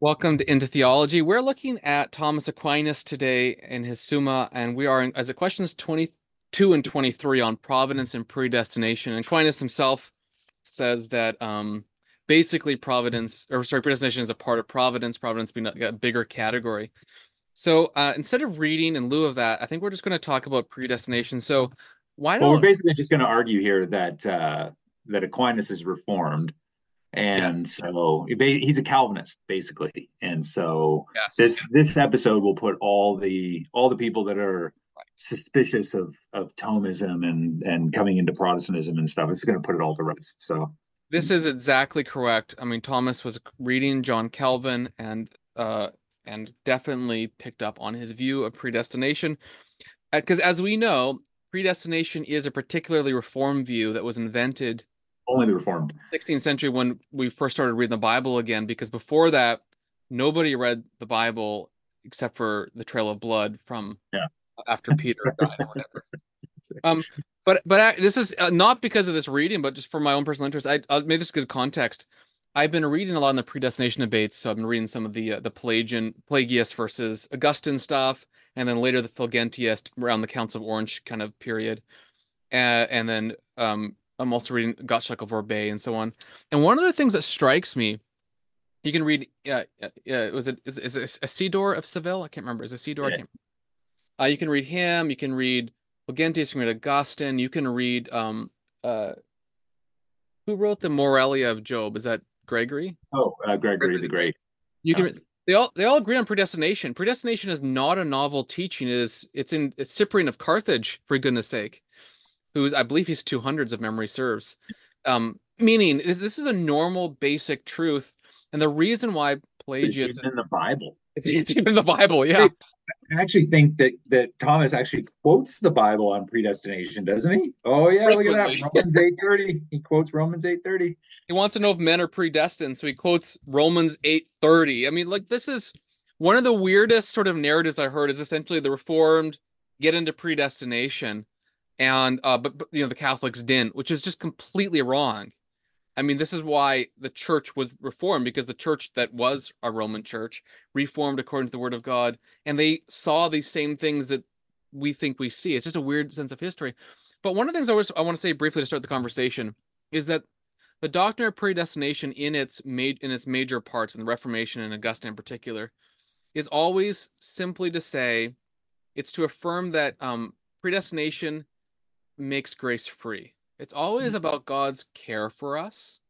Welcome to Into Theology. We're looking at Thomas Aquinas today in his Summa, and we are in, as a questions 22 and 23 on providence and predestination. And Aquinas himself says that um, basically providence, or sorry, predestination is a part of providence, providence being a, a bigger category. So uh, instead of reading in lieu of that, I think we're just going to talk about predestination. So why don't well, we're basically just going to argue here that uh, that Aquinas is reformed and yes. so he's a calvinist basically. And so yes. this this episode will put all the all the people that are suspicious of of thomism and and coming into protestantism and stuff it's going to put it all to rest so. This is exactly correct. I mean thomas was reading john calvin and uh and definitely picked up on his view of predestination. Because uh, as we know predestination is a particularly reformed view that was invented only the Reformed. 16th century when we first started reading the Bible again, because before that, nobody read the Bible except for the Trail of Blood from yeah. after Peter died or whatever. um, but but I, this is uh, not because of this reading, but just for my own personal interest. I I'll make this good context. I've been reading a lot on the predestination debates, so I've been reading some of the uh, the Pelagian Pelagius versus Augustine stuff, and then later the Fulgentius around the Councils of Orange kind of period, uh, and then um, I'm also reading Gottschalk of Orbais and so on. And one of the things that strikes me, you can read, uh, uh, was it is, is it Isidore of Seville? I can't remember. Is it Isidore? Yeah. I can't uh, you can read him. You can read Fulgentius. You can read Augustine. You can read um uh who wrote the Moralia of Job? Is that Gregory? Oh, uh, Gregory, Gregory the Great. You can. They all they all agree on predestination. Predestination is not a novel teaching. It is it's in it's Cyprian of Carthage for goodness sake who's I believe he's two hundreds of memory serves. Um, meaning this is a normal basic truth, and the reason why Pelagius it's in the Bible. It's, it's even in the Bible, yeah. I actually think that that Thomas actually quotes the Bible on predestination, doesn't he? Oh yeah, look at that. Romans eight thirty. He quotes Romans eight thirty. He wants to know if men are predestined, so he quotes Romans eight thirty. I mean, like this is one of the weirdest sort of narratives I heard is essentially the Reformed get into predestination and uh, but, but you know the Catholics didn't, which is just completely wrong. I mean, this is why the church was reformed because the church that was a Roman church reformed according to the Word of God, and they saw these same things that we think we see. It's just a weird sense of history. But one of the things I, was, I want to say briefly to start the conversation is that the doctrine of predestination in its made in its major parts in the Reformation and Augustine in particular is always simply to say it's to affirm that um, predestination makes grace free. It's always mm-hmm. about God's care for us.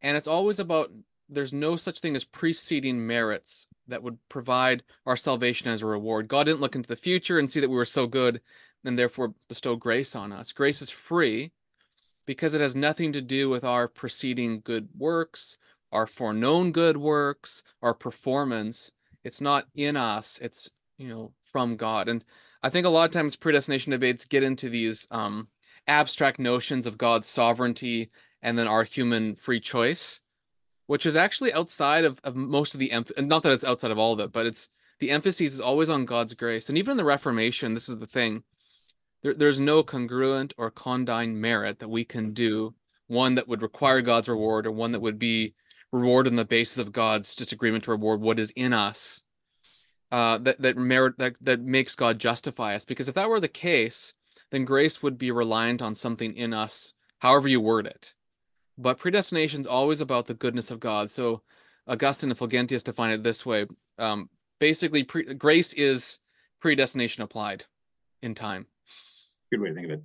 And it's always about there's no such thing as preceding merits that would provide our salvation as a reward. God didn't look into the future and see that we were so good and therefore bestow grace on us. Grace is free because it has nothing to do with our preceding good works, our foreknown good works, our performance. It's not in us, it's, you know, from God. And I think a lot of times predestination debates get into these um, abstract notions of God's sovereignty and then our human free choice, which is actually outside of, of most of the emph- not that it's outside of all of it, but it's the emphasis is always on God's grace. And even in the Reformation, this is the thing. There, there's no congruent or condign merit that we can do, one that would require God's reward or one that would be reward on the basis of God's disagreement to reward what is in us uh, that that merit that that makes God justify us. Because if that were the case, then grace would be reliant on something in us, however you word it. But predestination is always about the goodness of God. So Augustine and Fulgentius define it this way: um, basically, pre- grace is predestination applied in time. Good way to think of it.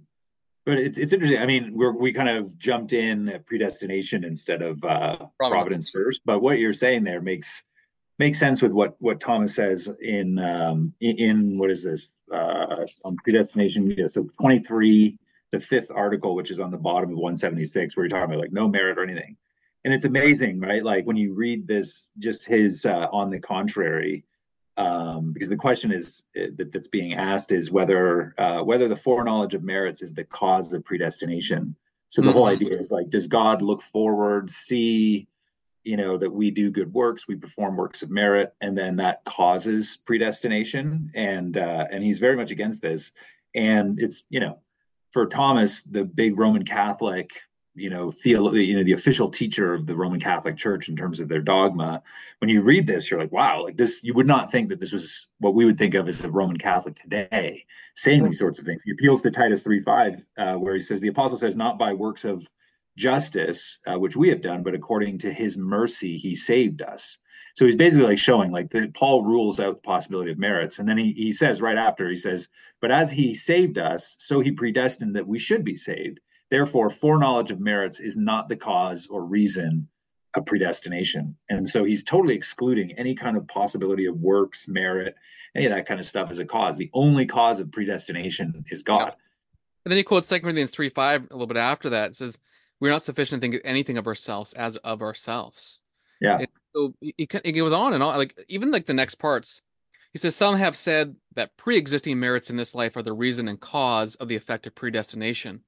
But it's it's interesting. I mean, we we kind of jumped in at predestination instead of uh, providence. providence first. But what you're saying there makes makes sense with what what Thomas says in um, in, in what is this uh, on predestination? Yeah, so 23, the fifth article, which is on the bottom of 176, where you're talking about like no merit or anything, and it's amazing, right? Like when you read this, just his uh, on the contrary, um, because the question is uh, that, that's being asked is whether uh, whether the foreknowledge of merits is the cause of predestination. So the mm-hmm. whole idea is like, does God look forward, see you know that we do good works we perform works of merit and then that causes predestination and uh and he's very much against this. And it's you know for thomas the big roman catholic you know feel you know the official teacher of the roman catholic church in terms of their dogma when you read this you're like wow like this you would not think that this was what we would think of as the roman catholic today saying these sorts of things. He appeals to titus 3 5 uh, where he says the apostle says not by works of justice uh, which we have done but according to his mercy he saved us so he's basically like showing like that paul rules out the possibility of merits and then he, he says right after he says but as he saved us so he predestined that we should be saved Therefore, foreknowledge of merits is not the cause or reason of predestination. And so he's totally excluding any kind of possibility of works, merit, any of that kind of stuff as a cause. The only cause of predestination is God. Yeah. And then he quotes 2 Corinthians 3 5 a little bit after that. It says, We're not sufficient to think anything of ourselves as of ourselves. Yeah. And so he, he goes on and on. Like, even like the next parts, he says, Some have said that pre existing merits in this life are the reason and cause of the effect of predestination.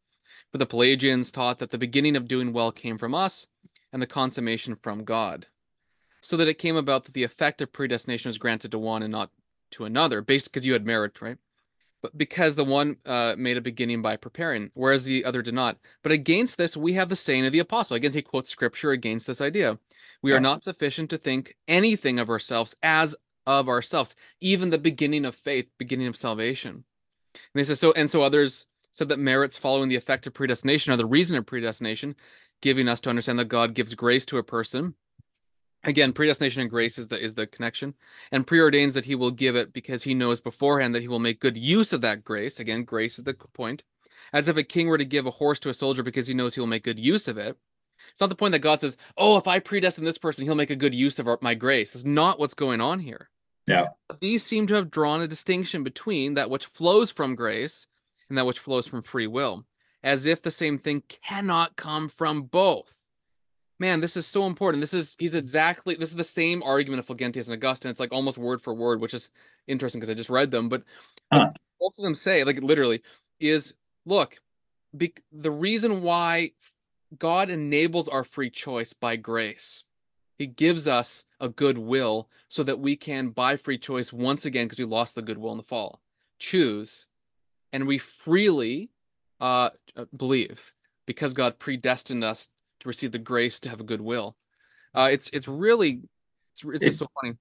But the Pelagians taught that the beginning of doing well came from us and the consummation from God. So that it came about that the effect of predestination was granted to one and not to another, based because you had merit, right? But because the one uh, made a beginning by preparing, whereas the other did not. But against this, we have the saying of the apostle. Again, he quotes scripture against this idea. We yeah. are not sufficient to think anything of ourselves as of ourselves, even the beginning of faith, beginning of salvation. And he says so, and so others said that merits following the effect of predestination are the reason of predestination, giving us to understand that God gives grace to a person. Again, predestination and grace is the is the connection, and preordains that He will give it because He knows beforehand that He will make good use of that grace. Again, grace is the point. As if a king were to give a horse to a soldier because he knows he will make good use of it. It's not the point that God says, "Oh, if I predestine this person, He'll make a good use of our, my grace." It's not what's going on here. Yeah. These seem to have drawn a distinction between that which flows from grace and that which flows from free will, as if the same thing cannot come from both. Man, this is so important. This is he's exactly this is the same argument of Fulgentius and Augustine. It's like almost word for word, which is interesting because I just read them. But huh. both of them say, like literally, is look, be, the reason why God enables our free choice by grace. He gives us a good will so that we can, by free choice, once again, because we lost the goodwill in the fall, choose and we freely uh, believe because God predestined us to receive the grace to have a good will. Uh, it's it's really it's it's it, just so funny.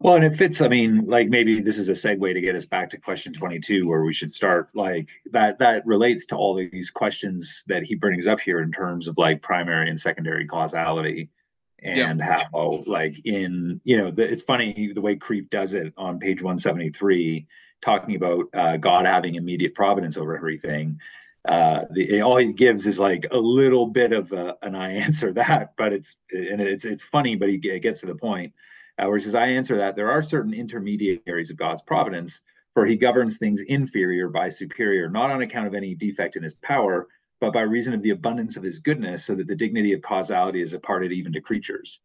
Well, and it fits. I mean, like maybe this is a segue to get us back to question twenty-two, where we should start. Like that that relates to all these questions that he brings up here in terms of like primary and secondary causality, and yeah. how like in you know the, it's funny the way Kreeft does it on page one seventy-three talking about uh, God having immediate providence over everything. Uh, the, all he gives is like a little bit of a, an I answer that, but it's and it's it's funny, but he gets to the point uh, where he says, "I answer that there are certain intermediaries of God's providence, for He governs things inferior by superior, not on account of any defect in His power, but by reason of the abundance of His goodness, so that the dignity of causality is imparted even to creatures."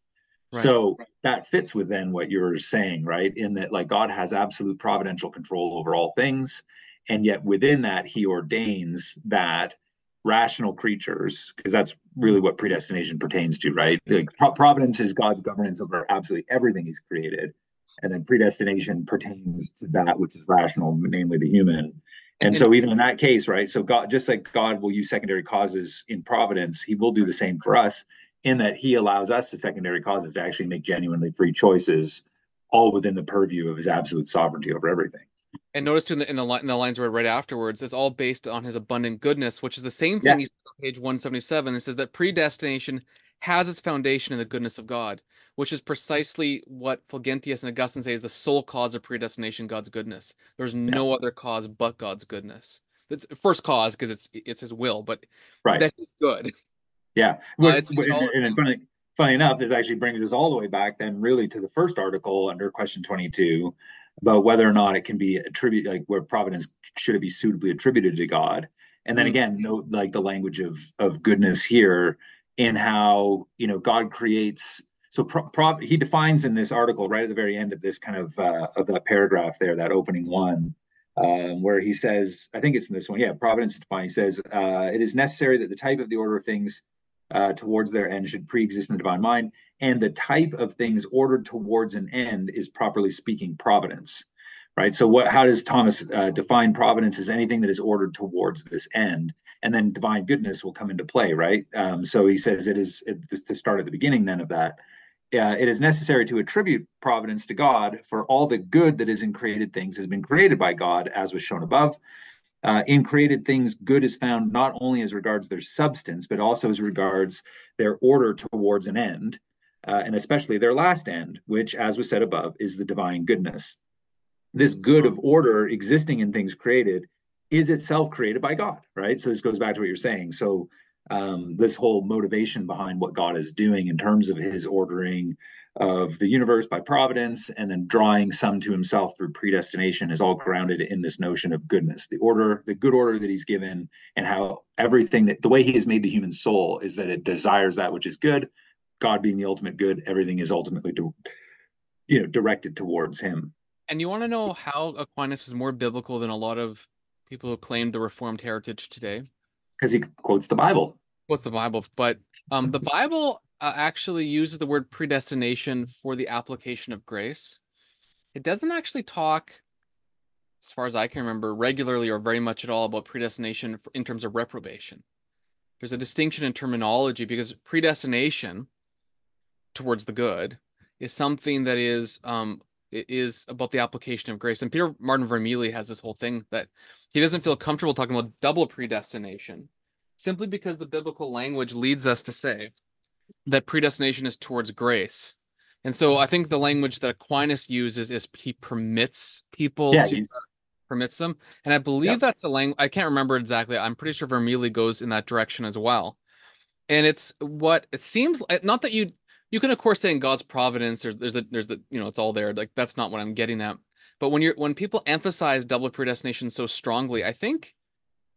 Right. So that fits with then what you're saying, right? In that, like, God has absolute providential control over all things. And yet within that, he ordains that rational creatures, because that's really what predestination pertains to, right? Like, providence is God's governance over absolutely everything he's created. And then predestination pertains to that which is rational, namely the human. And so, even in that case, right? So, God, just like God will use secondary causes in providence, He will do the same for us in that he allows us, the secondary causes, to actually make genuinely free choices, all within the purview of his absolute sovereignty over everything. And notice too in the in the, in the lines read right afterwards, it's all based on his abundant goodness, which is the same thing yeah. he's on page 177. It says that predestination has its foundation in the goodness of God, which is precisely what Fulgentius and Augustine say is the sole cause of predestination, God's goodness. There's no yeah. other cause but God's goodness. It's first cause because it's it's his will, but right. that is good. Yeah. Uh, it's, it's and, and funny, funny enough, this actually brings us all the way back then really to the first article under question 22 about whether or not it can be attributed, like where providence should it be suitably attributed to God. And then mm-hmm. again, note like the language of of goodness here in how, you know, God creates so pro, pro, he defines in this article right at the very end of this kind of uh, of that paragraph there, that opening one, um, where he says, I think it's in this one, yeah, providence is defined. He says, uh, it is necessary that the type of the order of things uh, towards their end should pre-exist in the divine mind and the type of things ordered towards an end is properly speaking providence right so what how does thomas uh, define providence as anything that is ordered towards this end and then divine goodness will come into play, right? Um, so he says it is it, to start at the beginning then of that. Uh, it is necessary to attribute providence to God, for all the good that is in created things has been created by God, as was shown above. Uh, in created things, good is found not only as regards their substance, but also as regards their order towards an end, uh, and especially their last end, which, as was said above, is the divine goodness. This good of order existing in things created is itself created by God, right? So this goes back to what you're saying. So um, this whole motivation behind what God is doing in terms of his ordering of the universe by providence and then drawing some to himself through predestination is all grounded in this notion of goodness the order the good order that he's given and how everything that the way he has made the human soul is that it desires that which is good god being the ultimate good everything is ultimately you know directed towards him and you want to know how aquinas is more biblical than a lot of people who claim the reformed heritage today because he quotes the bible quotes the bible but um the bible uh, actually uses the word predestination for the application of grace. It doesn't actually talk, as far as I can remember, regularly or very much at all about predestination in terms of reprobation. There's a distinction in terminology because predestination towards the good is something that is um, is about the application of grace. And Peter Martyr Vermigli has this whole thing that he doesn't feel comfortable talking about double predestination simply because the biblical language leads us to say that predestination is towards grace. And so I think the language that Aquinas uses is he permits people yeah, to uh, permits them. And I believe yep. that's a language I can't remember exactly. I'm pretty sure Vermigli goes in that direction as well. And it's what it seems not that you you can of course say in God's providence there's there's a there's the you know it's all there. Like that's not what I'm getting at. But when you're when people emphasize double predestination so strongly, I think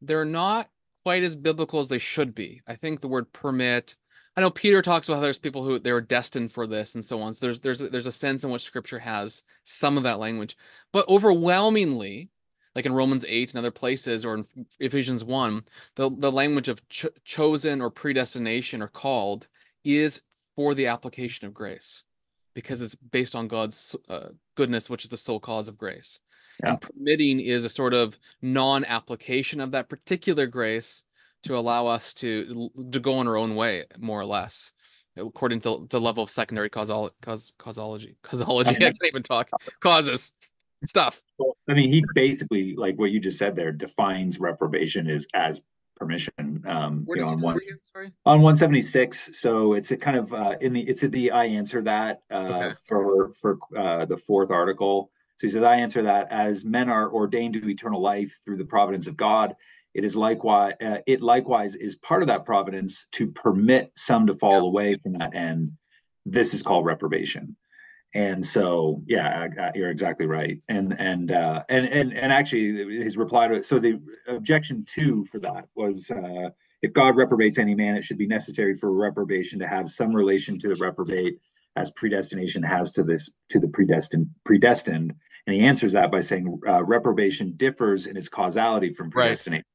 they're not quite as biblical as they should be. I think the word permit I know Peter talks about how there's people who they were destined for this and so on. So there's there's there's a sense in which Scripture has some of that language, but overwhelmingly, like in Romans eight and other places, or in Ephesians one, the the language of ch- chosen or predestination or called is for the application of grace, because it's based on God's uh, goodness, which is the sole cause of grace. Yeah. And permitting is a sort of non-application of that particular grace to allow us to to go on our own way more or less according to the level of secondary causal cause causology causology. I can't even talk. Causes. Stuff. Well, i mean he basically like what you just said there defines reprobation as as permission um you know, on one on 176 so it's a kind of uh in the it's at the i answer that uh okay. for for uh the fourth article so he says i answer that as men are ordained to eternal life through the providence of god it is likewise uh, it likewise is part of that providence to permit some to fall away from that end. This is called reprobation. And so, yeah, you're exactly right. And and uh, and and and actually, his reply to it. So the objection two for that was, uh, if God reprobates any man, it should be necessary for reprobation to have some relation to the reprobate, as predestination has to this to the predestined predestined. And he answers that by saying uh, reprobation differs in its causality from predestination.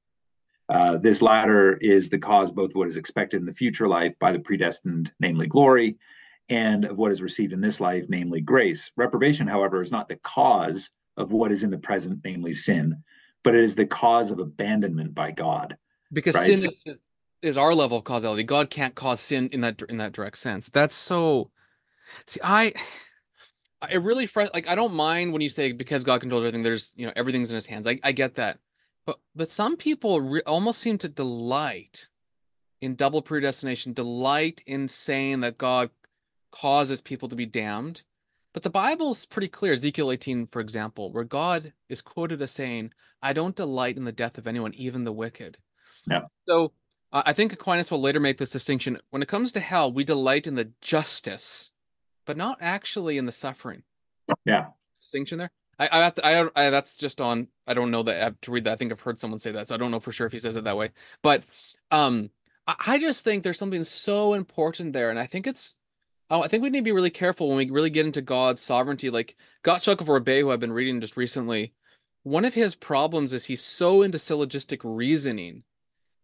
Uh, this latter is the cause both what is expected in the future life by the predestined, namely glory, and of what is received in this life, namely grace. Reprobation, however, is not the cause of what is in the present, namely sin, but it is the cause of abandonment by God. Because right? sin is, is our level of causality. God can't cause sin in that in that direct sense. That's so. See, I. It really like I don't mind when you say because God controls everything. There's you know everything's in His hands. I I get that, but but some people re- almost seem to delight in double predestination, delight in saying that God causes people to be damned. But the Bible's pretty clear, Ezekiel 18, for example, where God is quoted as saying, I don't delight in the death of anyone, even the wicked. Yeah. So uh, I think Aquinas will later make this distinction. When it comes to hell, we delight in the justice, but not actually in the suffering. Yeah. Distinction there? I, I have to. I, I that's just on. I don't know that I have to read that. I think I've heard someone say that, so I don't know for sure if he says it that way. But um, I, I just think there's something so important there, and I think it's. Oh, I think we need to be really careful when we really get into God's sovereignty. Like Gottschalk of Orbais, who I've been reading just recently, one of his problems is he's so into syllogistic reasoning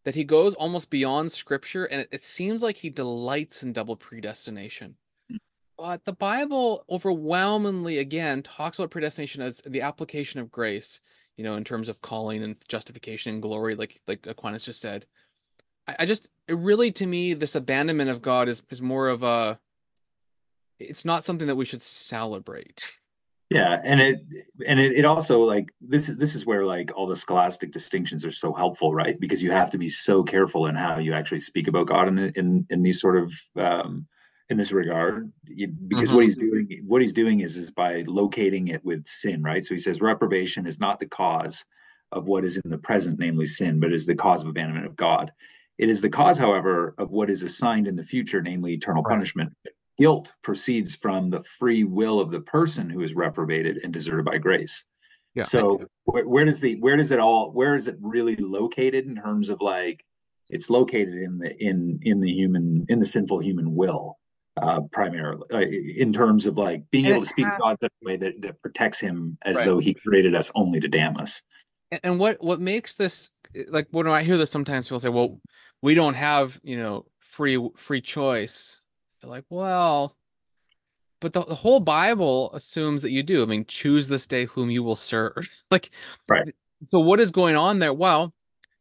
that he goes almost beyond scripture, and it, it seems like he delights in double predestination. Hmm. But the Bible overwhelmingly, again, talks about predestination as the application of grace. you know, in terms of calling and justification and glory, like like Aquinas just said. I, I just it really to me this abandonment of God is is more of a it's not something that we should celebrate. Yeah, and it and it, it also like this is this is where like all the scholastic distinctions are so helpful, right? Because you have to be so careful in how you actually speak about God in in in these sort of um in this regard because mm-hmm. what he's doing what he's doing is is by locating it with sin right so he says reprobation is not the cause of what is in the present namely sin but is the cause of abandonment of god it is the cause however of what is assigned in the future namely eternal right. punishment guilt proceeds from the free will of the person who is reprobated and deserted by grace yeah, so where, where does the where does it all where is it really located in terms of like it's located in the in in the human in the sinful human will uh, primarily uh, in terms of like being and able to speak to God in a way that, that protects him as right. though he created us only to damn us. And what what makes this like when I hear this sometimes people say, well, we don't have you know free free choice. They're like, well, but the, the whole Bible assumes that you do. I mean, choose this day whom you will serve. like, right. So what is going on there? Well,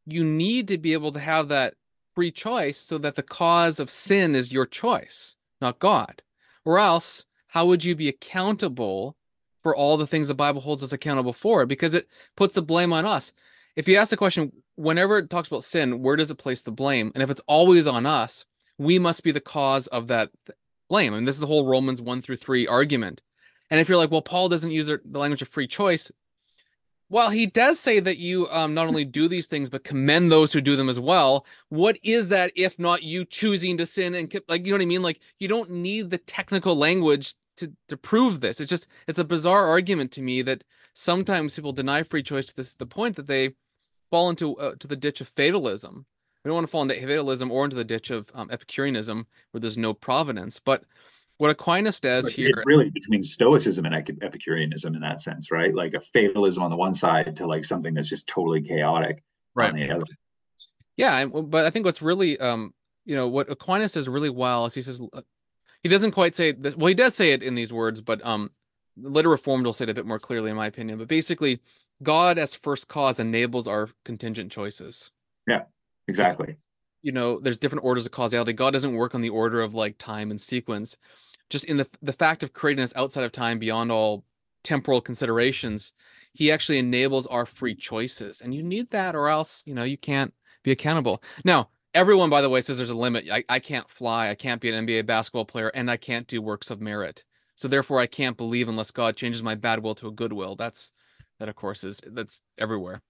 you need to be able to have that free choice so that the cause of sin is your choice not God. Or else, how would you be accountable for all the things the Bible holds us accountable for? Because it puts the blame on us. If you ask the question, whenever it talks about sin, where does it place the blame? And if it's always on us, we must be the cause of that blame. Mean, this is the whole Romans 1 through 3 argument. And if you're like, well, Paul doesn't use the language of free choice, well, he does say that you um, not only do these things but commend those who do them as well, what is that if not you choosing to sin and like you know what I mean? Like you don't need the technical language to to prove this. It's just it's a bizarre argument to me that sometimes people deny free choice to this the point that they fall into uh, to the ditch of fatalism. We don't want to fall into fatalism or into the ditch of um, Epicureanism where there's no providence, but what Aquinas does it's, here it's really between Stoicism and Epicureanism in that sense, right? Like a fatalism on the one side to like something that's just totally chaotic right. on the other. Yeah, but I think what's really, um, you know, what Aquinas says really well is he says uh, he doesn't quite say this. Well, he does say it in these words, but um, later Reformed will say it a bit more clearly, in my opinion. But basically, God as first cause enables our contingent choices. Yeah, exactly. You know, there's different orders of causality. God doesn't work on the order of like time and sequence. Just in the the fact of creating us outside of time beyond all temporal considerations he actually enables our free choices. And you need that or else you know you can't be accountable. Now everyone by the way says there's a limit. I, I can't fly. I can't be an nba basketball player and i can't do works of merit. So therefore i can't believe unless god changes my bad will to a good will. That's that of course is that's everywhere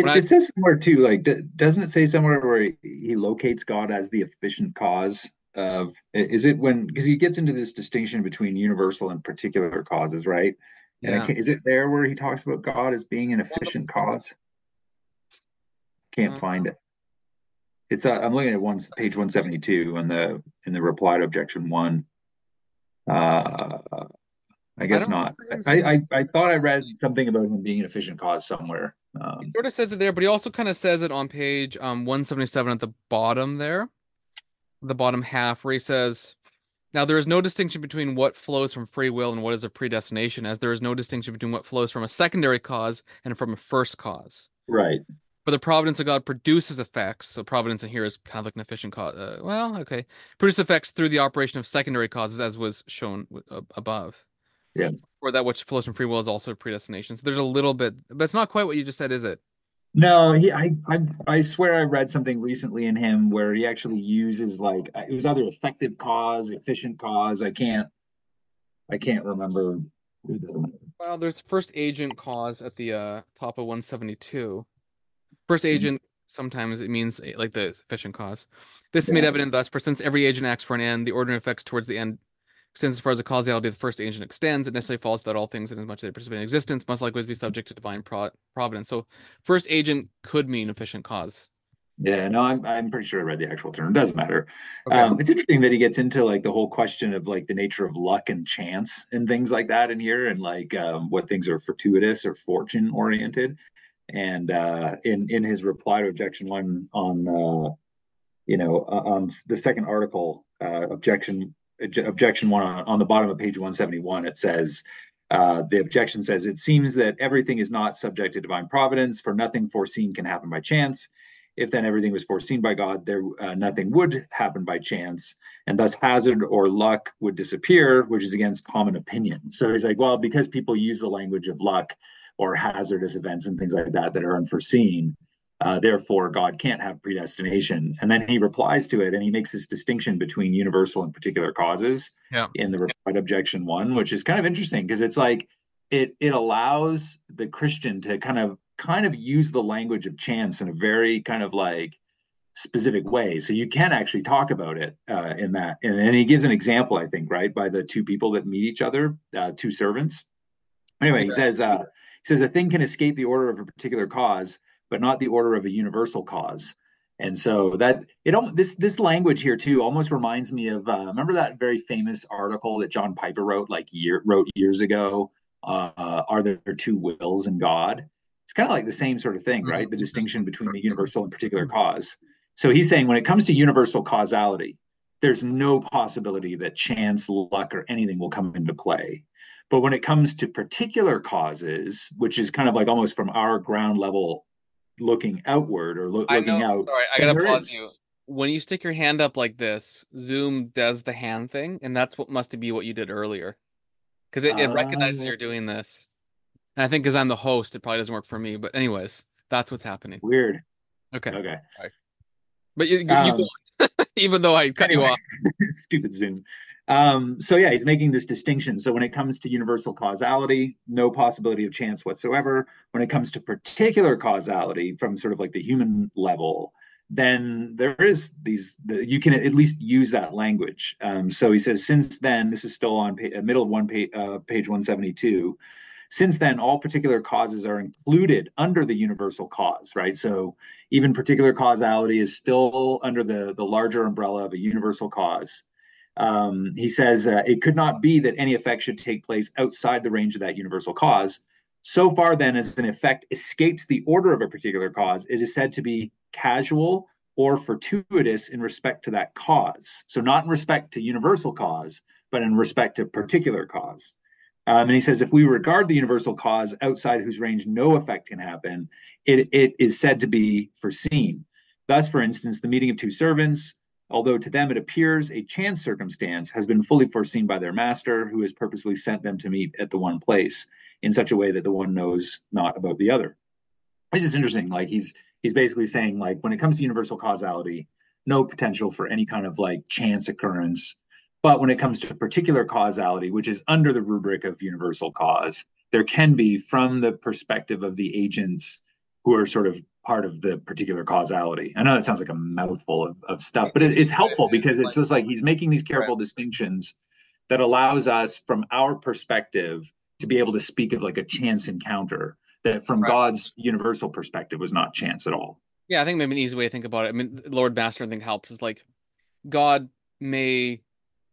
it, I, it says somewhere too like doesn't it say somewhere where he, locates god as the efficient cause of is it when because he gets into this distinction between universal and particular causes, right? Yeah. And is it there where he talks about God as being an efficient cause? Can't uh-huh. find it. It's uh, I'm looking at one page 172 in the in the reply to objection one. Uh, I guess I not. I, I, I thought I read something about him being an efficient cause somewhere. Um, he sort of says it there, but he also kind of says it on page um 177 at the bottom there the bottom half where he says, Now there is no distinction between what flows from free will and what is a predestination, as there is no distinction between what flows from a secondary cause and from a first cause. Right. But the providence of God produces effects. So providence in here is kind of like an efficient cause. Uh, well, okay, produce effects through the operation of secondary causes, as was shown uh, above. Yeah. Or that which flows from free will is also predestination. So there's a little bit, but it's not quite what you just said, is it? No, he, I, I, I swear I read something recently in him where he actually uses like it was either effective cause, efficient cause. I can't, I can't remember. Well, there's first agent cause at the uh, top of 172. First agent sometimes it means like the efficient cause. This yeah. made evident thus, for since every agent acts for an end, the ordinary effects towards the end extends as far as the causality of the first agent extends, it necessarily follows that all things, in as much as they participate in existence, must likewise be subject to divine pro- providence. So, first agent could mean efficient cause. Yeah, no, I'm I'm pretty sure I read the actual term. It doesn't matter. Okay. Um, it's interesting that he gets into like the whole question of like the nature of luck and chance and things like that in here, and like um, what things are fortuitous or fortune oriented. And uh, in in his reply to objection one on uh, you know on the second article, uh, objection objection one on, on the bottom of page 171 it says Uh, the objection says it seems that everything is not subject to divine providence, for nothing foreseen can happen by chance. If then everything was foreseen by God, there uh, nothing would happen by chance, and thus hazard or luck would disappear, which is against common opinion. So he's like, well, because people use the language of luck or hazardous events and things like that that are unforeseen, uh, therefore God can't have predestination. And then he replies to it, and he makes this distinction between universal and particular causes yeah. in the reply objection one, which is kind of interesting because it's like it it allows the Christian to kind of kind of use the language of chance in a very kind of like specific way. So you can actually talk about it uh, in that. And, and, he gives an example, I think, right, by the two people that meet each other, uh, two servants. Anyway, he says uh, he says a thing can escape the order of a particular cause, but not the order of a universal cause. And so that it this this language here too almost reminds me of uh, remember that very famous article that John Piper wrote like year wrote years ago. Uh, are there two wills in God? It's kind of like the same sort of thing, right? Mm-hmm. The distinction between the universal and particular cause. So he's saying when it comes to universal causality, there's no possibility that chance, luck, or anything will come into play. But when it comes to particular causes, which is kind of like almost from our ground level looking outward or lo- looking out. Sorry, I gotta pause is. you. When you stick your hand up like this, Zoom does the hand thing, and that's what must be what you did earlier, because it, it uh, recognizes you're doing this. And I think because I'm the host, it probably doesn't work for me. But anyways, that's what's happening. Weird. Okay. Okay. But you, you, um, even though I cut anyway, you off. stupid Zoom. Um, so yeah, he's making this distinction. So when it comes to universal causality, no possibility of chance whatsoever. When it comes to particular causality from sort of like the human level, then there is these the, you can at least use that language. Um, so he says, since then, this is still on uh, middle of one page, uh, page 172. Since then, all particular causes are included under the universal cause, right? So even particular causality is still under the the larger umbrella of a universal cause. Um, he says uh, it could not be that any effect should take place outside the range of that universal cause. So far, then, as an effect escapes the order of a particular cause, it is said to be casual or fortuitous in respect to that cause. So, not in respect to universal cause, but in respect to particular cause. Um, and he says if we regard the universal cause outside whose range no effect can happen, it, it is said to be foreseen. Thus, for instance, the meeting of two servants, although to them it appears a chance circumstance, has been fully foreseen by their master, who has purposely sent them to meet at the one place in such a way that the one knows not about the other. It's just interesting. Like he's he's basically saying, like, when it comes to universal causality, no potential for any kind of like chance occurrence. But when it comes to particular causality, which is under the rubric of universal cause, there can be, from the perspective of the agents who are sort of part of the particular causality. I know that sounds like a mouthful of, of stuff, but it, it's helpful because it's just like he's making these careful right. distinctions that allows us, from our perspective, to be able to speak of like a chance encounter that, from right. God's universal perspective, was not chance at all. Yeah, I think maybe an easy way to think about it. I mean, Lord Master, I think helps is like God may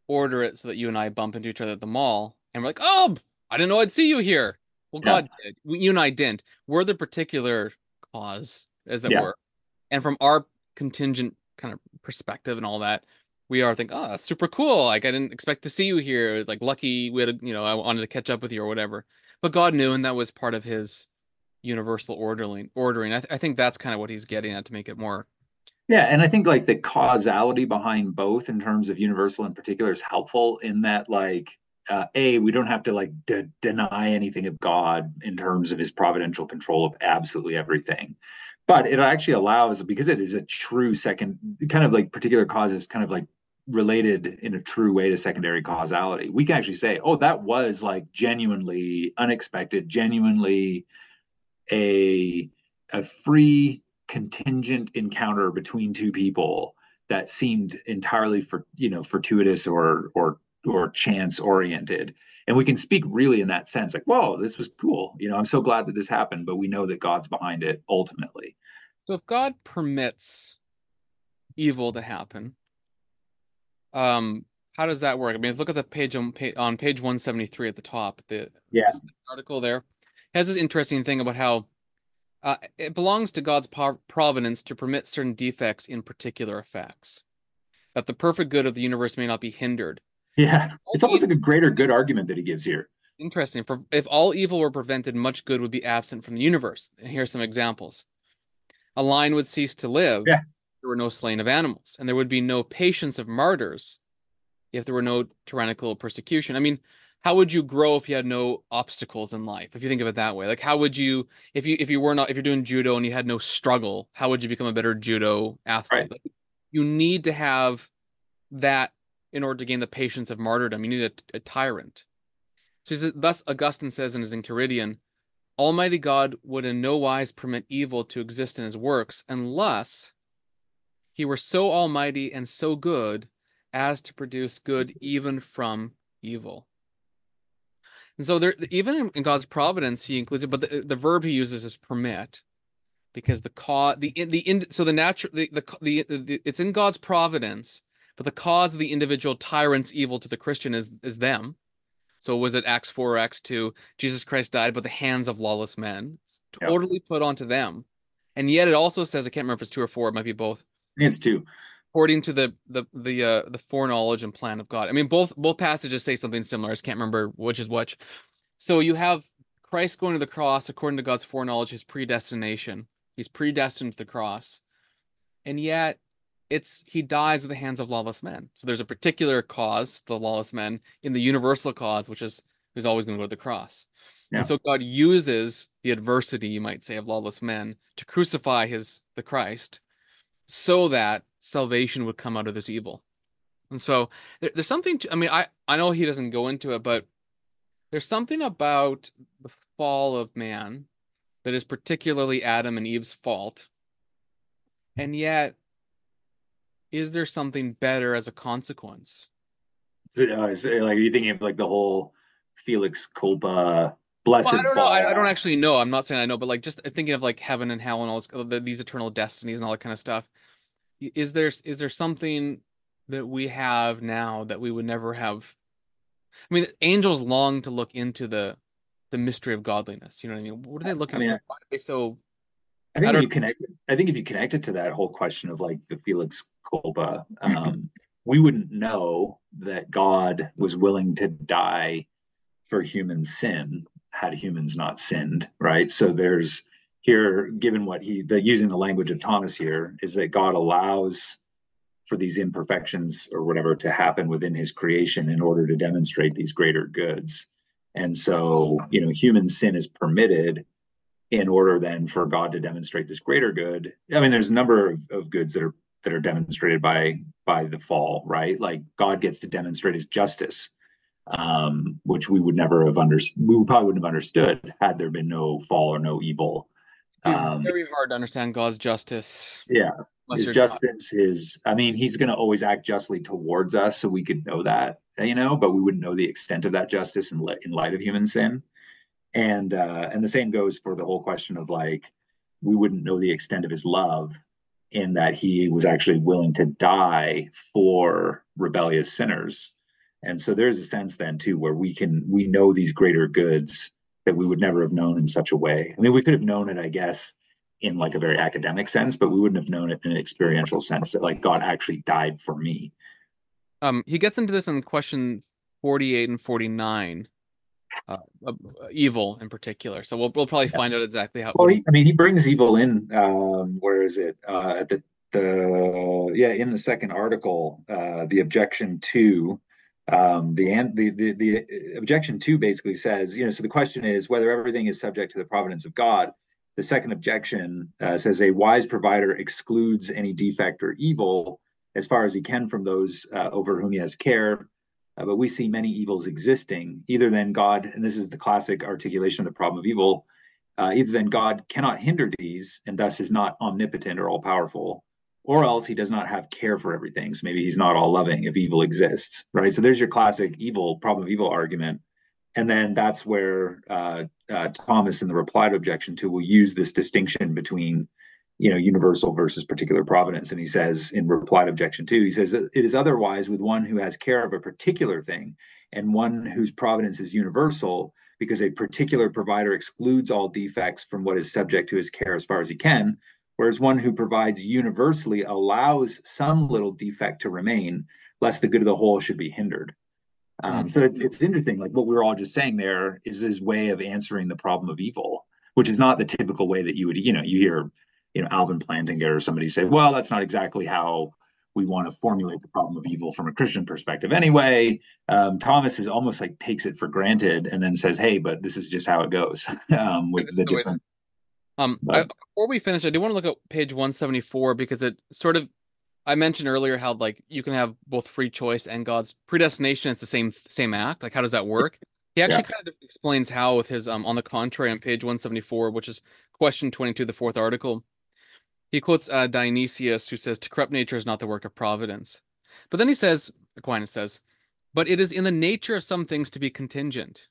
order it so that you and I bump into each other at the mall, and we're like, "Oh, I didn't know I'd see you here." Well, God yeah. did. You and I didn't. We're the particular cause, as it yeah. were. And from our contingent kind of perspective and all that, we are thinking, oh, ah, super cool. Like I didn't expect to see you here. Like lucky we had, a, you know, I wanted to catch up with you or whatever. But God knew, and that was part of His universal ordering. Ordering. I, th- I think that's kind of what He's getting at to make it more. Yeah, and I think like the causality behind both, in terms of universal in particular, is helpful in that like uh, a we don't have to like de- deny anything of god in terms of his providential control of absolutely everything. But it actually allows because it is a true second kind of like particular causes kind of like related in a true way to secondary causality we can actually say oh that was like genuinely unexpected genuinely a a free contingent encounter between two people that seemed entirely for you know fortuitous or or or chance oriented. And we can speak really in that sense like whoa this was cool. You know i'm so glad that this happened but we know that god's behind it ultimately. So if god permits evil to happen um how does that work? I mean look at the page on, page on page 173 at the top the yeah article there. Has this interesting thing about how uh, it belongs to god's providence to permit certain defects in particular effects that the perfect good of the universe may not be hindered yeah, it's almost like a greater good argument that he gives here. interesting. For if all evil were prevented, much good would be absent from the universe. And here's some examples. A lion would cease to live. Yeah. There were no slaying of animals, and there would be no patience of martyrs if there were no tyrannical persecution. I mean, how would you grow if you had no obstacles in life? If you think of it that way, like how would you, if you if you were not if you're doing judo and you had no struggle, how would you become a better judo athlete? Right. Like, you need to have that in order to gain the patience of martyrdom. You need a, a tyrant. So thus Augustine says in his Enchiridion, Almighty God would in no wise permit evil to exist in his works unless he were so almighty and so good as to produce good even from evil. And so there, even in God's providence, he includes it, but the, the verb he uses is permit, because the cause, the the so the natural, the, the the the it's in God's providence, but the cause of the individual tyrant's evil to the Christian is is them. So was it Acts four or Acts two? Jesus Christ died by the hands of lawless men. It's totally yep. put onto them, and yet it also says I can't remember if it's two or four. It might be both. It's two according to the the the uh, the foreknowledge and plan of God. I mean, both both passages say something similar. I just can't remember which is which. So you have Christ going to the cross according to God's foreknowledge, his predestination. He's predestined to the cross, and yet it's he dies at the hands of lawless men. So there's a particular cause, the lawless men, in the universal cause, which is who's always going to go to the cross. Yeah. And so God uses the adversity, you might say, of lawless men to crucify his the Christ, so that salvation would come out of this evil. And so there, there's something to, I mean, I, I know he doesn't go into it, but there's something about the fall of man that is particularly Adam and Eve's fault. And yet, is there something better as a consequence? Uh, like, are you thinking of like the whole Felix Culpa blessed well, I don't fall? know. I, I, don't actually know. I'm not saying I know, but like just thinking of like heaven and hell and all this, these eternal destinies and all that kind of stuff is there is there something that we have now that we would never have i mean angels long to look into the the mystery of godliness you know what i mean what are they looking I mean, for why are they so i think I you connect i think if you connect it to that whole question of like the felix culpa um we wouldn't know that god was willing to die for human sin had humans not sinned right so there's here, given what he, the, using the language of Thomas here, is that God allows for these imperfections or whatever to happen within his creation in order to demonstrate these greater goods. And so, you know, human sin is permitted in order then for God to demonstrate this greater good. I mean, there's a number of, of goods that are that are demonstrated by by the fall, right? Like God gets to demonstrate his justice, um, which we would never have understood. We probably wouldn't have understood had there been no fall or no evil um, very hard to understand God's justice. Yeah. His justice is, I mean, he's going to always act justly towards us, so we could know that, you know, but we wouldn't know the extent of that justice in, in light of human sin. And uh, and the same goes for the whole question of like, we wouldn't know the extent of his love in that he was actually willing to die for rebellious sinners. And so there's a sense then too where we can we know these greater goods that we would never have known in such a way. I mean, we could have known it, I guess, in like a very academic sense, but we wouldn't have known it in an experiential sense that like God actually died for me. Um, he gets into this in question 48 and 49. Uh, uh, evil in particular. So we'll we'll probably yeah. find out exactly how. Well, he, I mean, he brings evil in. Um, where is it? Uh, at the the yeah in the second article, uh, the objection to um, the, the, the the objection two basically says, you know, so the question is whether everything is subject to the providence of God. The second objection uh, says a wise provider excludes any defect or evil as far as he can from those uh, over whom he has care. Uh, but we see many evils existing. Either then God, and this is the classic articulation of the problem of evil, uh, either then God cannot hinder these and thus is not omnipotent or all powerful, or else he does not have care for everything. So maybe he's not all loving if evil exists, right? So there's your classic evil problem of evil argument. And then that's where uh, uh, Thomas, in the reply to objection two, will use this distinction between, you know, universal versus particular providence. And he says in reply to objection two, he says it is otherwise with one who has care of a particular thing and one whose providence is universal, because a particular provider excludes all defects from what is subject to his care as far as he can, whereas one who provides universally allows some little defect to remain, lest the good of the whole should be hindered. Um. So it, it's interesting. Like what we were all just saying there is his way of answering the problem of evil, which is not the typical way that you would, you know, you hear, you know, Alvin Plantinga or somebody say, well, that's not exactly how we want to formulate the problem of evil from a Christian perspective. Anyway, um, Thomas is almost like takes it for granted and then says, "Hey, but this is just how it goes." um, with the different. Um, I, before we finish, I do want to look at page one seventy four because it sort of I mentioned earlier how like you can have both free choice and God's predestination. It's the same same act. Like how does that work? He actually yeah. kind of explains how with his um on the contrary on page 174, which is question 22, the fourth article. He quotes uh, Dionysius, who says, "To corrupt nature is not the work of providence." But then he says, Aquinas says, "But it is in the nature of some things to be contingent."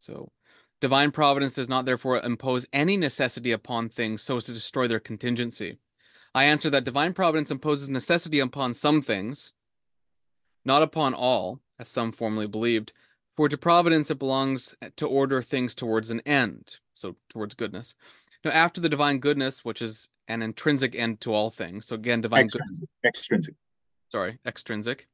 So, divine providence does not therefore impose any necessity upon things so as to destroy their contingency. I answer that divine providence imposes necessity upon some things, not upon all, as some formerly believed. For to providence it belongs to order things towards an end, so towards goodness. Now, after the divine goodness, which is an intrinsic end to all things, so again, divine extrinsic. Good, extrinsic. Sorry, extrinsic.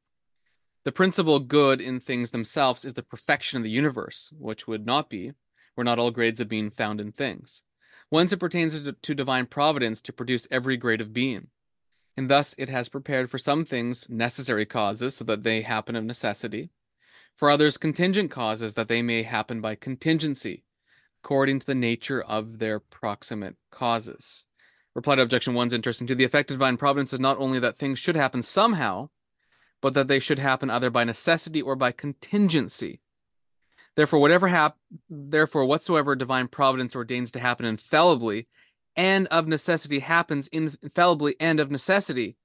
The principal good in things themselves is the perfection of the universe, which would not be were not all grades of being found in things whence it pertains to divine providence to produce every grade of being. And thus it has prepared for some things necessary causes, so that they happen of necessity, for others contingent causes, that they may happen by contingency, according to the nature of their proximate causes. Reply to objection one is interesting too. The effect of divine providence is not only that things should happen somehow, but that they should happen either by necessity or by contingency. Therefore, whatever hap- therefore whatsoever divine providence ordains to happen infallibly and of necessity happens infallibly and of necessity.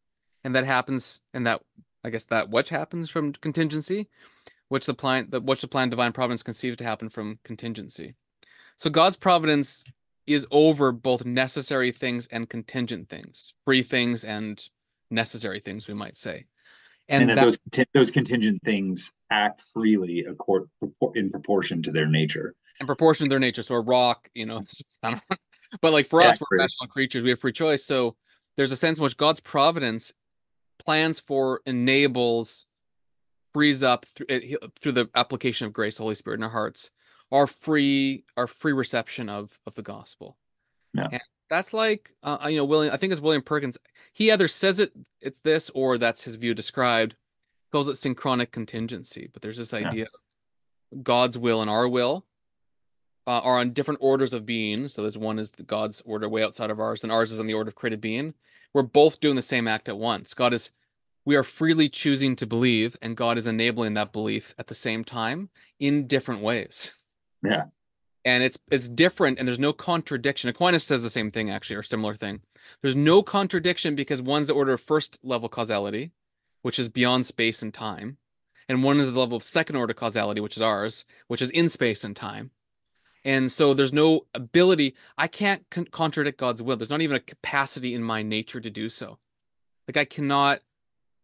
And that happens and that I guess that which happens from contingency, which the plan that which the plan divine providence conceives to happen from contingency. So God's providence is over both necessary things and contingent things, free things and necessary things, we might say. And, and that, those those contingent things act freely accord, in proportion to their nature. In proportion to their nature. So a rock you know but like for yeah, us we're rational creatures. We have free choice. So there's a sense in which god's providence plans for enables frees up through, through the application of grace holy spirit in our hearts our free our free reception of of the gospel. Yeah. And that's like uh, you know william i think it's william perkins he either says it it's this or that's his view described calls it synchronic contingency. But there's this idea yeah. god's will and our will uh, are on different orders of being. So there's one is the god's order way outside of ours and ours is on the order of created being. We're both doing the same act at once. God is we are freely choosing to believe and god is enabling that belief at the same time in different ways yeah. And it's it's different and there's no contradiction. Aquinas says the same thing actually or similar thing. There's no contradiction because one's the order of first level causality which is beyond space and time and one is the level of second order causality which is ours which is in space and time. And so there's no ability i can't con- contradict god's will. There's not even a capacity in my nature to do so. Like i cannot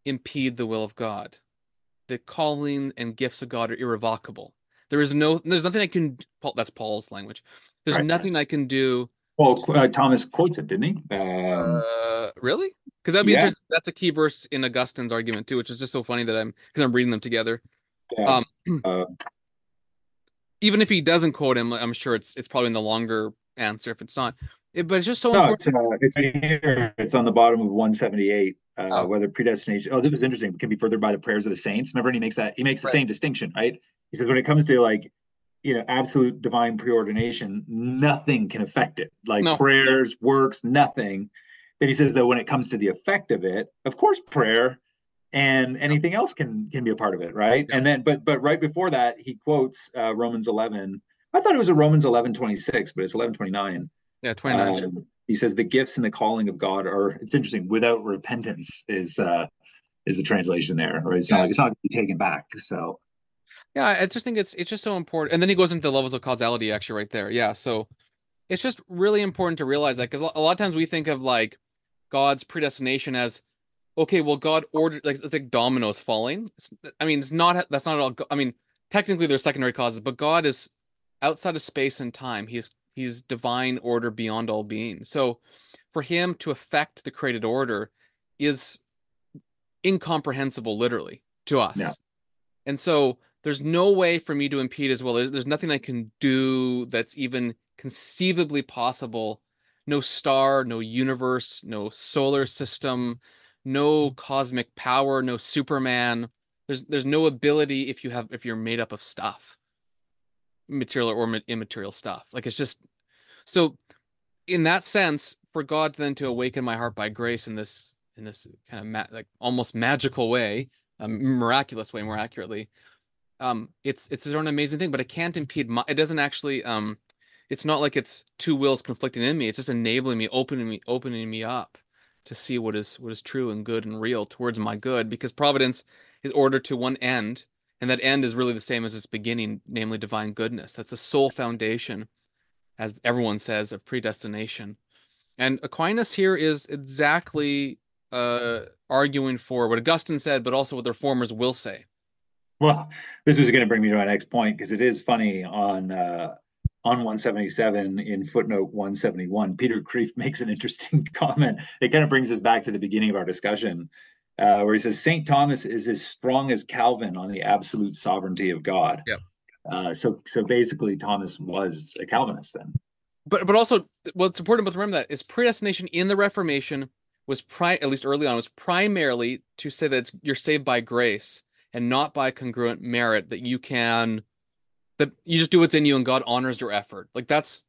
impede the will of god. The calling and gifts of god are irrevocable there is no, there's nothing I can. Paul, that's Paul's language. There's right. nothing I can do. Well, uh, Thomas quotes it, didn't he? Um, uh, really? Because that'd be yeah. interesting. That's a key verse in Augustine's argument too, which is just so funny that I'm because I'm reading them together. Yeah. Um, uh, even if he doesn't quote him, I'm sure it's it's probably in the longer answer if it's not. It, but it's just so no, important. It's, uh, it's here. It's on the bottom of 178. Uh, oh. Whether predestination. Oh, this is interesting. It can be furthered by the prayers of the saints. Remember, he makes that he makes the right. same distinction, right? He says when it comes to like you know absolute divine preordination, nothing can affect it. Like no. prayers, works, nothing. Then he says though, when it comes to the effect of it, of course, prayer and anything else can can be a part of it, right? Yeah. And then, but but right before that, he quotes uh, Romans 11. I thought it was a Romans 11 26, but it's 11 29. Yeah, 29. Um, he says the gifts and the calling of God are it's interesting without repentance is uh is the translation there right it's yeah. not like it's not going to be taken back so yeah I just think it's it's just so important and then he goes into the levels of causality actually right there yeah so it's just really important to realize that because a lot of times we think of like God's predestination as okay well God ordered like it's like dominoes falling it's, I mean it's not that's not at all I mean technically there's secondary causes but God is outside of space and time he's he's divine order beyond all being. So for him to affect the created order is incomprehensible literally to us. Yeah. And so there's no way for me to impede as well. There's, there's nothing I can do that's even conceivably possible. No star, no universe, no solar system, no mm-hmm. cosmic power, no Superman. There's there's no ability if you have if you're made up of stuff, material or immaterial stuff. Like it's just so. In that sense, for God then to awaken my heart by grace in this in this kind of ma- like almost magical way, a miraculous way, more accurately, um, it's it's an amazing thing. But it can't impede my. It doesn't actually. Um, it's not like it's two wills conflicting in me. It's just enabling me, opening me, opening me up to see what is what is true and good and real towards my good. Because providence is ordered to one end, and that end is really the same as its beginning, namely divine goodness. That's the sole foundation, as everyone says, of predestination. And Aquinas here is exactly uh, arguing for what Augustine said, but also what the reformers will say. Well, this was going to bring me to my next point because it is funny on uh, on 177 in footnote 171. Peter Kreeft makes an interesting comment. It kind of brings us back to the beginning of our discussion, uh, where he says Saint Thomas is as strong as Calvin on the absolute sovereignty of God. Yep. Uh, so so basically, Thomas was a Calvinist then but but also what's important to remember that is predestination in the Reformation was pri at least early on was primarily to say that you're saved by grace and not by congruent merit that you can that you just do what's in you and God honors your effort. Like that's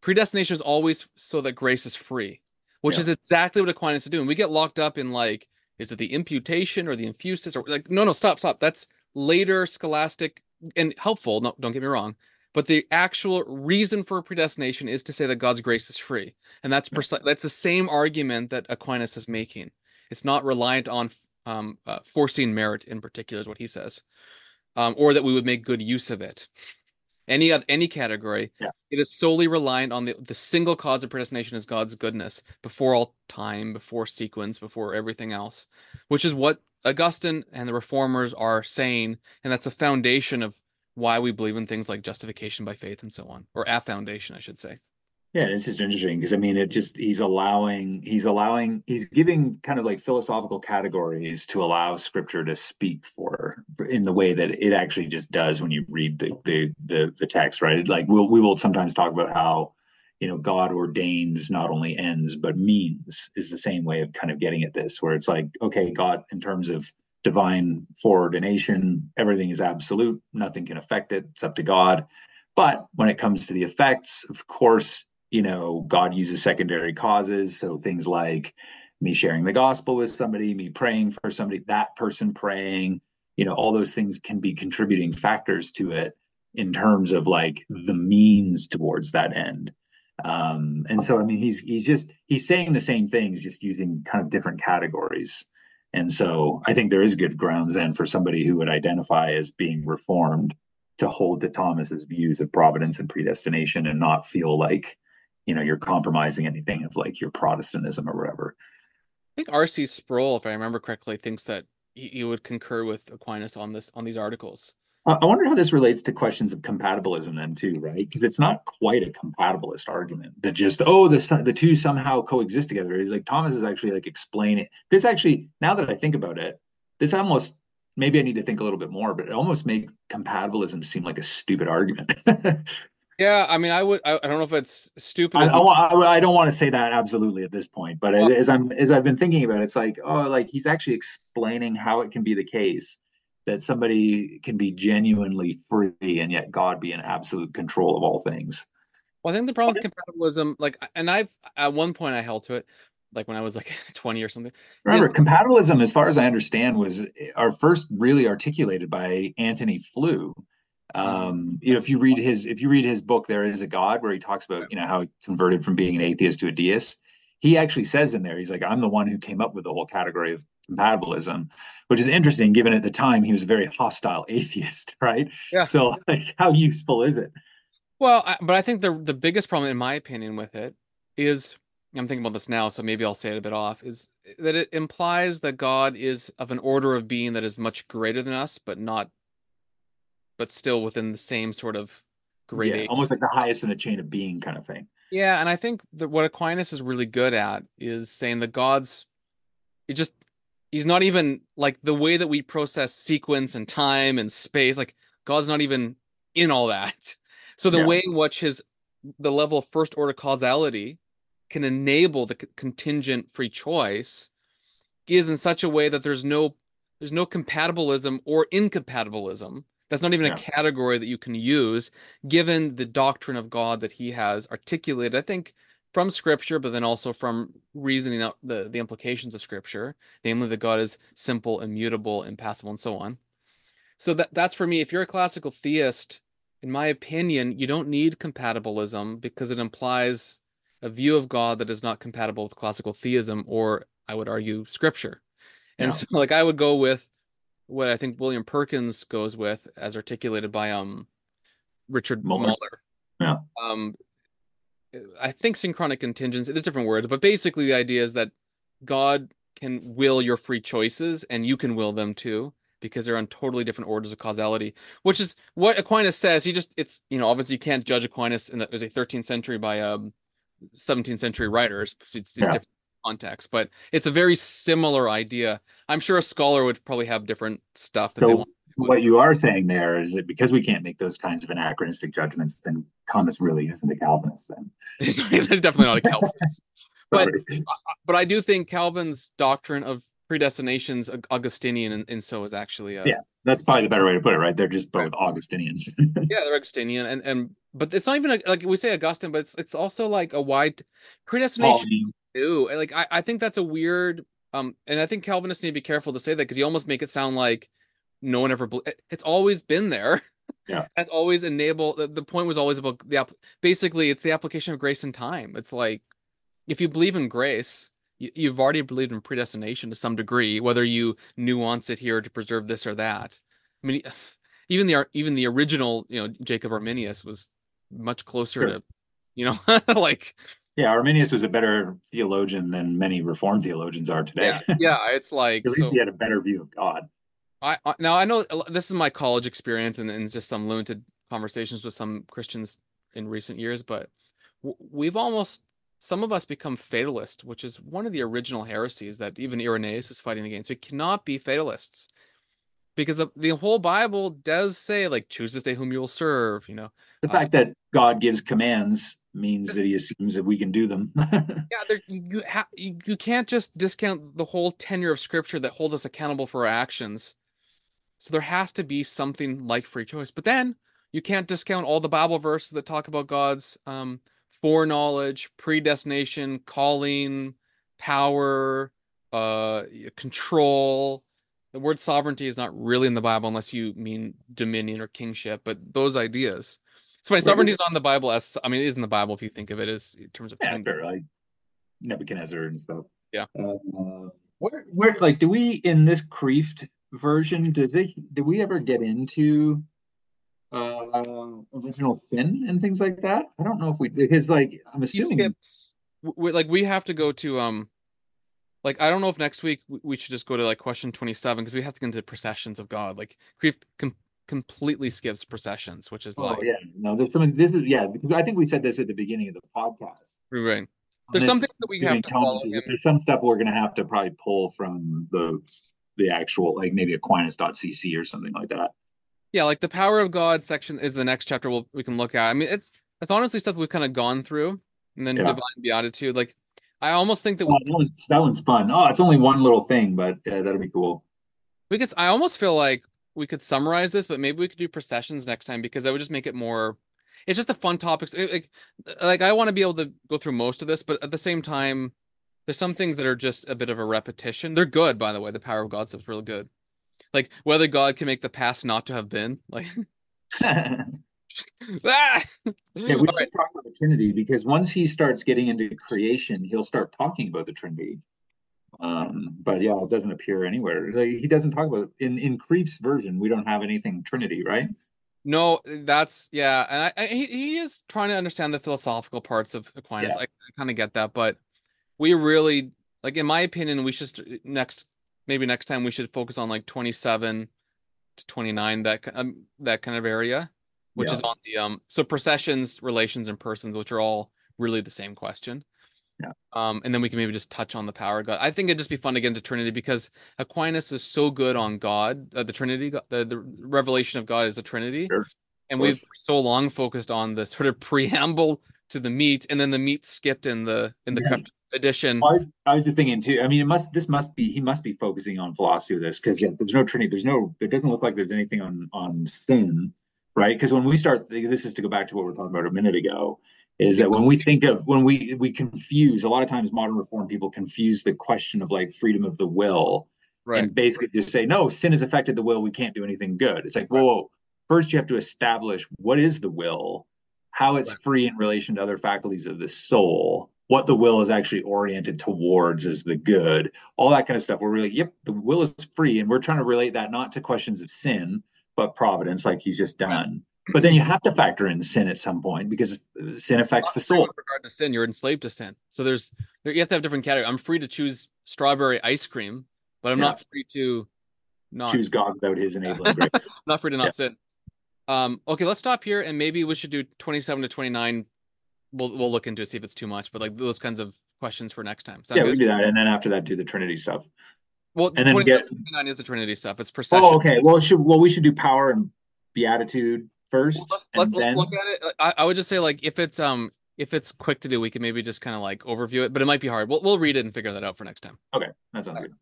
predestination is always so that grace is free, which yeah. is exactly what Aquinas is doing. We get locked up in like, is it the imputation or the infusus or like no no stop stop. That's later scholastic and helpful. No, don't get me wrong. But the actual reason for predestination is to say that God's grace is free, and that's precise. That's the same argument that Aquinas is making. It's not reliant on um, uh, foreseen merit in particular, is what he says, um, or that we would make good use of it. Any of any category, yeah. it is solely reliant on the the single cause of predestination is God's goodness before all time, before sequence, before everything else, which is what Augustine and the reformers are saying, and that's a foundation of why we believe in things like justification by faith and so on, or a foundation, I should say. Yeah, it's just interesting because I mean, it just he's allowing he's allowing he's giving kind of like philosophical categories to allow Scripture to speak for in the way that it actually just does when you read the the the, the text, right? Like we'll we will sometimes talk about how you know God ordains not only ends but means is the same way of kind of getting at this, where it's like okay, God in terms of divine foreordination. Everything is absolute. Nothing can affect it. It's up to God. But when it comes to the effects, of course, you know, God uses secondary causes. So things like me sharing the gospel with somebody, me praying for somebody, that person praying, you know, all those things can be contributing factors to it in terms of like the means towards that end. Um, and so I mean he's he's just he's saying the same things, just using kind of different categories. And so I think there is good grounds then for somebody who would identify as being reformed to hold to Thomas's views of providence and predestination and not feel like, you know, you're compromising anything of like your Protestantism or whatever. I think R.C. Sproul, if I remember correctly, thinks that he would concur with Aquinas on this on these articles. I wonder how this relates to questions of compatibilism then too, right? Because it's not quite a compatibilist argument that just oh the the two somehow coexist together. It's like Thomas is actually like explaining this. Actually, now that I think about it, this almost maybe I need to think a little bit more, but it almost makes compatibilism seem like a stupid argument. yeah, I mean, I would. I, I don't know if it's stupid. I, I, I, don't want to say that absolutely at this point, but well, as I'm as I've been thinking about it, it's like oh, like he's actually explaining how it can be the case that somebody can be genuinely free and yet God be in absolute control of all things. Well, I think the problem with compatibilism, like, and I've at one point I held to it, like when I was like 20 or something. Remember, is, compatibilism, as far as I understand, was eh, our first really articulated by Antony Flew. Um, you know, if you read his if you read his book, There Is a God, where he talks about, you know, how he converted from being an atheist to a deist, he actually says in there, he's like, I'm the one who came up with the whole category of compatibilism, which is interesting given at the time he was a very hostile atheist, right? Yeah. So like how useful is it? Well, I, but I think the the biggest problem in my opinion with it is I'm thinking about this now, so maybe I'll say it a bit off, is that it implies that God is of an order of being that is much greater than us, but not but still within the same sort of gradation. Yeah, almost like the highest in the chain of being kind of thing. Yeah, and I think that what Aquinas is really good at is saying the gods it just he's not even like the way that we process sequence and time and space like god's not even in all that so the yeah. way in which his the level of first order causality can enable the contingent free choice is in such a way that there's no there's no compatibilism or incompatibilism that's not even yeah. a category that you can use given the doctrine of god that he has articulated i think from scripture, but then also from reasoning out the, the implications of scripture, namely that God is simple, immutable, impassible, and so on. So that that's for me. If you're a classical theist, in my opinion, you don't need compatibilism because it implies a view of God that is not compatible with classical theism, or I would argue scripture. And yeah. so like I would go with what I think William Perkins goes with as articulated by um Richard Muller. Muller. Yeah. Um, I think synchronic contingence, it is different words, but basically the idea is that God can will your free choices and you can will them too because they're on totally different orders of causality, which is what Aquinas says. He just, it's, you know, obviously you can't judge Aquinas in the, it was a 13th century by um 17th century writers. It's, it's yeah. different context, but it's a very similar idea. I'm sure a scholar would probably have different stuff that so, they want what you are saying there is that because we can't make those kinds of anachronistic judgments, then Thomas really isn't a Calvinist. Then he's definitely not a Calvinist. but but I do think Calvin's doctrine of predestination's Augustinian, and, and so is actually a, yeah. That's probably the better way to put it, right? They're just both Augustinians. yeah, they're Augustinian, and and but it's not even a, like we say Augustine, but it's it's also like a wide predestination. New, like I I think that's a weird um, and I think Calvinists need to be careful to say that because you almost make it sound like no one ever it's always been there. Yeah. It's always enabled the, the point was always about the basically it's the application of grace and time. It's like if you believe in grace you, you've already believed in predestination to some degree whether you nuance it here to preserve this or that. I mean even the even the original you know jacob arminius was much closer sure. to you know like yeah, Arminius was a better theologian than many Reformed theologians are today. Yeah, yeah it's like at least so, he had a better view of God. I, I now I know this is my college experience and, and just some limited conversations with some Christians in recent years, but we've almost some of us become fatalist, which is one of the original heresies that even Irenaeus is fighting against. We cannot be fatalists because the, the whole Bible does say like choose this day whom you will serve. You know, the uh, fact that God gives commands means that He assumes that we can do them. yeah, you ha- you can't just discount the whole tenure of Scripture that hold us accountable for our actions so there has to be something like free choice. But then you can't discount all the Bible verses that talk about God's um, foreknowledge, predestination, calling, power, uh, control. The word sovereignty is not really in the Bible unless you mean dominion or kingship, but those ideas. It's funny. Sovereignty is in the Bible as I mean, it is in the Bible if you think of it as in terms of yeah, sure, like Nebuchadnezzar and stuff. Yeah. Uh, where, where, like, do we in this Kreeft version, did they did we ever get into uh original sin and things like that? I don't know if we because like I'm assuming skips, we, like we have to go to um like I don't know if next week we should just go to like question 27 because we have to get into processions of God. Like Kreeft com- completely skips processions, which is oh, like yeah, no, there's something. This is yeah. because I think we said this at the beginning of the podcast. Right. There's something that we have to follow. There's some stuff we're going to have to probably pull from the the actual like maybe Aquinas.cc or something like that. Yeah, like the power of God section is the next chapter we'll, we can look at. I mean, it's it's honestly stuff we've kind of gone through, and then yeah. divine beatitude. Like, I almost think that oh, we, that, one's, that one's fun. Oh, it's only one little thing, but yeah, that'll be cool. We could. I almost feel like we could summarize this, but maybe we could do processions next time because that would just make it more. It's just a fun topic. Like, like I want to be able to go through most of this, but at the same time, there's some things that are just a bit of a repetition. They're good, by the way. The power of God stuff's really good. Like whether God can make the past not to have been. Like ah! Yeah, we should right. talk about the Trinity because once he starts getting into creation, he'll start talking about the Trinity. Um, but yeah, it doesn't appear anywhere. Like, he doesn't talk about in in Kreeft's version. We don't have anything Trinity, right? No, that's yeah, and I, I he, he is trying to understand the philosophical parts of Aquinas. Yeah. I, I kind of get that, but we really like in my opinion we should next maybe next time we should focus on like 27 to 29 that um, that kind of area which yeah. is on the um so processions relations and persons which are all really the same question Yeah. Um, and then we can maybe just touch on the power of God. I think it'd just be fun to get into Trinity because Aquinas is so good on God, uh, the Trinity, the, the revelation of God is a Trinity. Sure. And we've so long focused on the sort of preamble to the meat, and then the meat skipped in the in the yeah. edition. I, I, was just thinking too. I mean, it must this must be he must be focusing on philosophy of this because yeah, there's no Trinity. There's no. It doesn't look like there's anything on on sin, right? Because when we start, this is to go back to what we are talking about a minute ago is that when we think of when we we confuse a lot of times modern reform people confuse the question of like freedom of the will right. and basically just say no sin has affected the will we can't do anything good it's like whoa, whoa. first you have to establish what is the will how it's right. free in relation to other faculties of the soul what the will is actually oriented towards is the good all that kind of stuff where we're like yep the will is free and we're trying to relate that not to questions of sin but providence like he's just done but then you have to factor in sin at some point because sin affects the soul. With regard to sin, you're enslaved to sin. So there's you have to have different categories. I'm free to choose strawberry ice cream, but I'm yeah. not free to not choose God without His enabling grace. not free to not yeah. sin. Um, okay, let's stop here, and maybe we should do 27 to 29. We'll we'll look into it, see if it's too much, but like those kinds of questions for next time. Sound yeah, good? we do that, and then after that, do the Trinity stuff. Well, and then get 29 is the Trinity stuff. It's procession. Oh, okay. Well, should well we should do power and beatitude first. Well, let, let, then... look at it. I, I would just say like if it's um if it's quick to do, we can maybe just kind of like overview it, but it might be hard. We'll we'll read it and figure that out for next time. Okay, that sounds good.